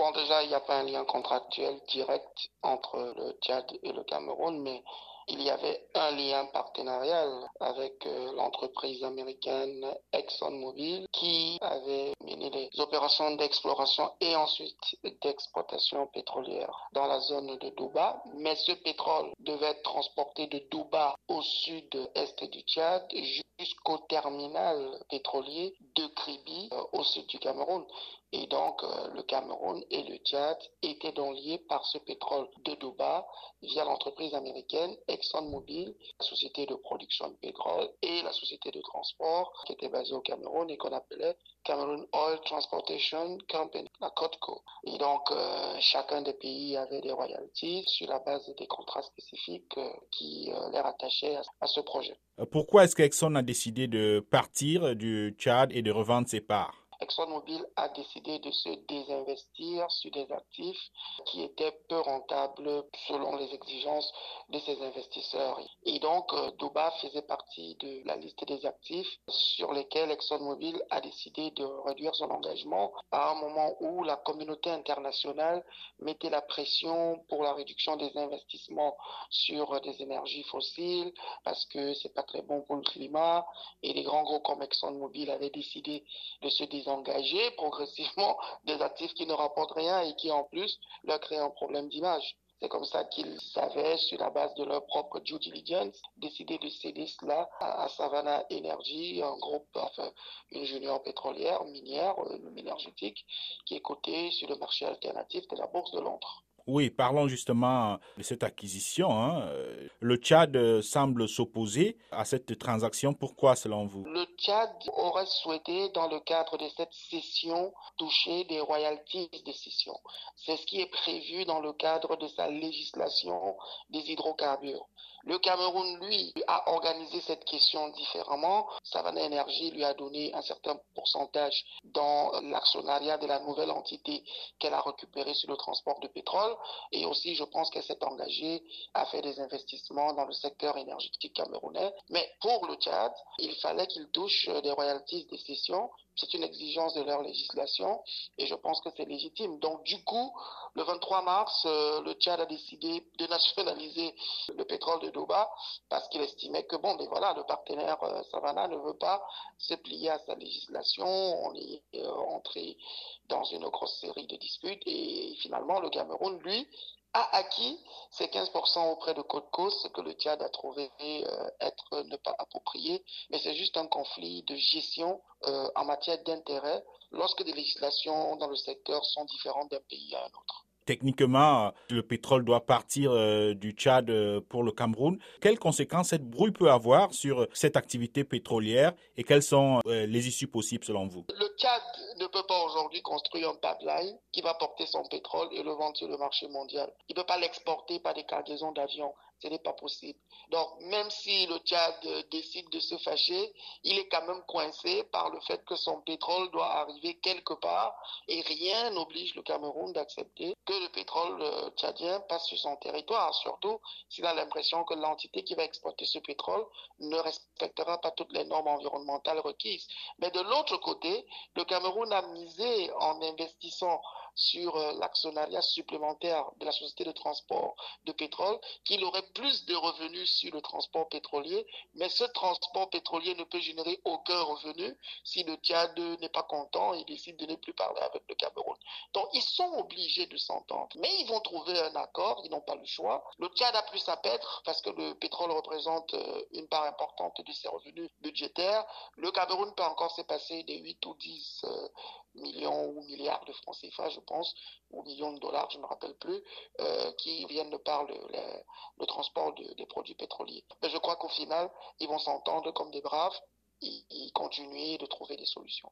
Bon, déjà, il n'y a pas un lien contractuel direct entre le Tchad et le Cameroun, mais il y avait un lien partenarial avec euh, l'entreprise américaine ExxonMobil qui avait mené les opérations d'exploration et ensuite d'exploitation pétrolière dans la zone de Douba. Mais ce pétrole devait être transporté de Douba au sud-est du Tchad jusqu'au terminal pétrolier de Kribi euh, au sud du Cameroun. Et donc, euh, le Cameroun et le Tchad étaient donc liés par ce pétrole de Douba via l'entreprise américaine ExxonMobil, la société de production de pétrole et la société de transport qui était basée au Cameroun et qu'on appelait Cameroon Oil Transportation Company, la COTCO. Et donc, euh, chacun des pays avait des royalties sur la base des contrats spécifiques euh, qui les rattachaient à, ce projet. Pourquoi est-ce qu'Exxon a décidé de partir du Tchad et de revendre ses parts? ExxonMobil a décidé de se désinvestir sur des actifs qui étaient peu rentables selon les exigences de ses investisseurs. Et donc, euh, Duba faisait partie de la liste des actifs sur lesquels ExxonMobil a décidé de réduire son engagement à un moment où la communauté internationale mettait la pression pour la réduction des investissements sur des énergies fossiles parce que c'est pas très bon pour le climat et les grands groupes comme ExxonMobil avaient décidé de se désengager engager progressivement des actifs qui ne rapportent rien et qui en plus leur créent un problème d'image. C'est comme ça qu'ils savaient, sur la base de leur propre due diligence, décider de céder cela à, Savannah Energy, un groupe, enfin, une junior pétrolière, minière, euh, énergétique, qui est cotée sur le marché alternatif de la Bourse de Londres. Oui, parlons justement de cette acquisition. Hein. Le Tchad semble s'opposer à cette transaction. Pourquoi selon vous? Le Tchad aurait souhaité, dans le cadre de cette cession, toucher des royalties de cession. C'est ce qui est prévu dans le cadre de sa législation des hydrocarbures. Le Cameroun, lui, a organisé cette question différemment. Savannah Energy lui a donné un certain pourcentage dans l'actionnariat de la nouvelle entité qu'elle a récupérée sur le transport de pétrole. Et aussi, je pense qu'elle s'est engagée à faire des investissements dans le secteur énergétique camerounais. Mais pour le Tchad, il fallait qu'il touche des royalties des cessions c'est une exigence de leur législation et je pense que c'est légitime. Donc du coup, le 23 mars, euh, le Tchad a décidé de nationaliser le pétrole de Doba parce qu'il estimait que bon, mais voilà, le partenaire euh, Savannah ne veut pas se plier à sa législation. On est euh, entré dans une grosse série de disputes et finalement le Cameroun, lui, a acquis ces 15% auprès de Codco, ce que le Tchad a trouvé euh, être ne pas approprié, mais c'est juste un conflit de gestion en matière d'intérêt lorsque des législations dans le secteur sont différentes d'un pays à un autre. Techniquement, le pétrole doit partir euh, du Tchad pour le Cameroun. Quelles conséquences cette brouille peut avoir sur cette activité pétrolière et quelles sont les issues possibles selon vous? Le Tchad ne peut pas aujourd'hui construire un pipeline qui va porter son pétrole et le vendre sur le marché mondial. Il ne peut pas l'exporter par des cargaisons d'avions. Ce n'est pas possible. Donc, même si le Tchad décide de se fâcher, il est quand même coincé par le fait que son pétrole doit arriver quelque part et rien n'oblige le Cameroun d'accepter que le pétrole euh, tchadien passe sur son territoire, surtout s'il a l'impression que l'entité qui va exploiter ce pétrole ne respectera pas toutes les normes environnementales requises. Mais de l'autre côté, le Cameroun a misé en investissant sur euh, l'actionnariat supplémentaire de la société de transport de pétrole, qu'il aurait plus de revenus sur le transport pétrolier, mais ce transport pétrolier ne peut générer aucun revenu si le Tchad n'est pas content et décide de ne plus parler avec le Cameroun. Donc ils sont obligés de s'entendre, mais ils vont trouver un accord, ils n'ont pas le choix. Le Tchad a plus à perdre parce que le pétrole représente euh, une part importante de ses revenus budgétaires. Le Cameroun peut encore se passer des 8 ou 10 millions ou milliards de francs CFA, je pense, ou millions de dollars, je ne me rappelle plus, euh, qui viennent par le, transport des produits pétroliers. Mais je crois qu'au final, ils vont s'entendre comme des braves et continuer de trouver des solutions.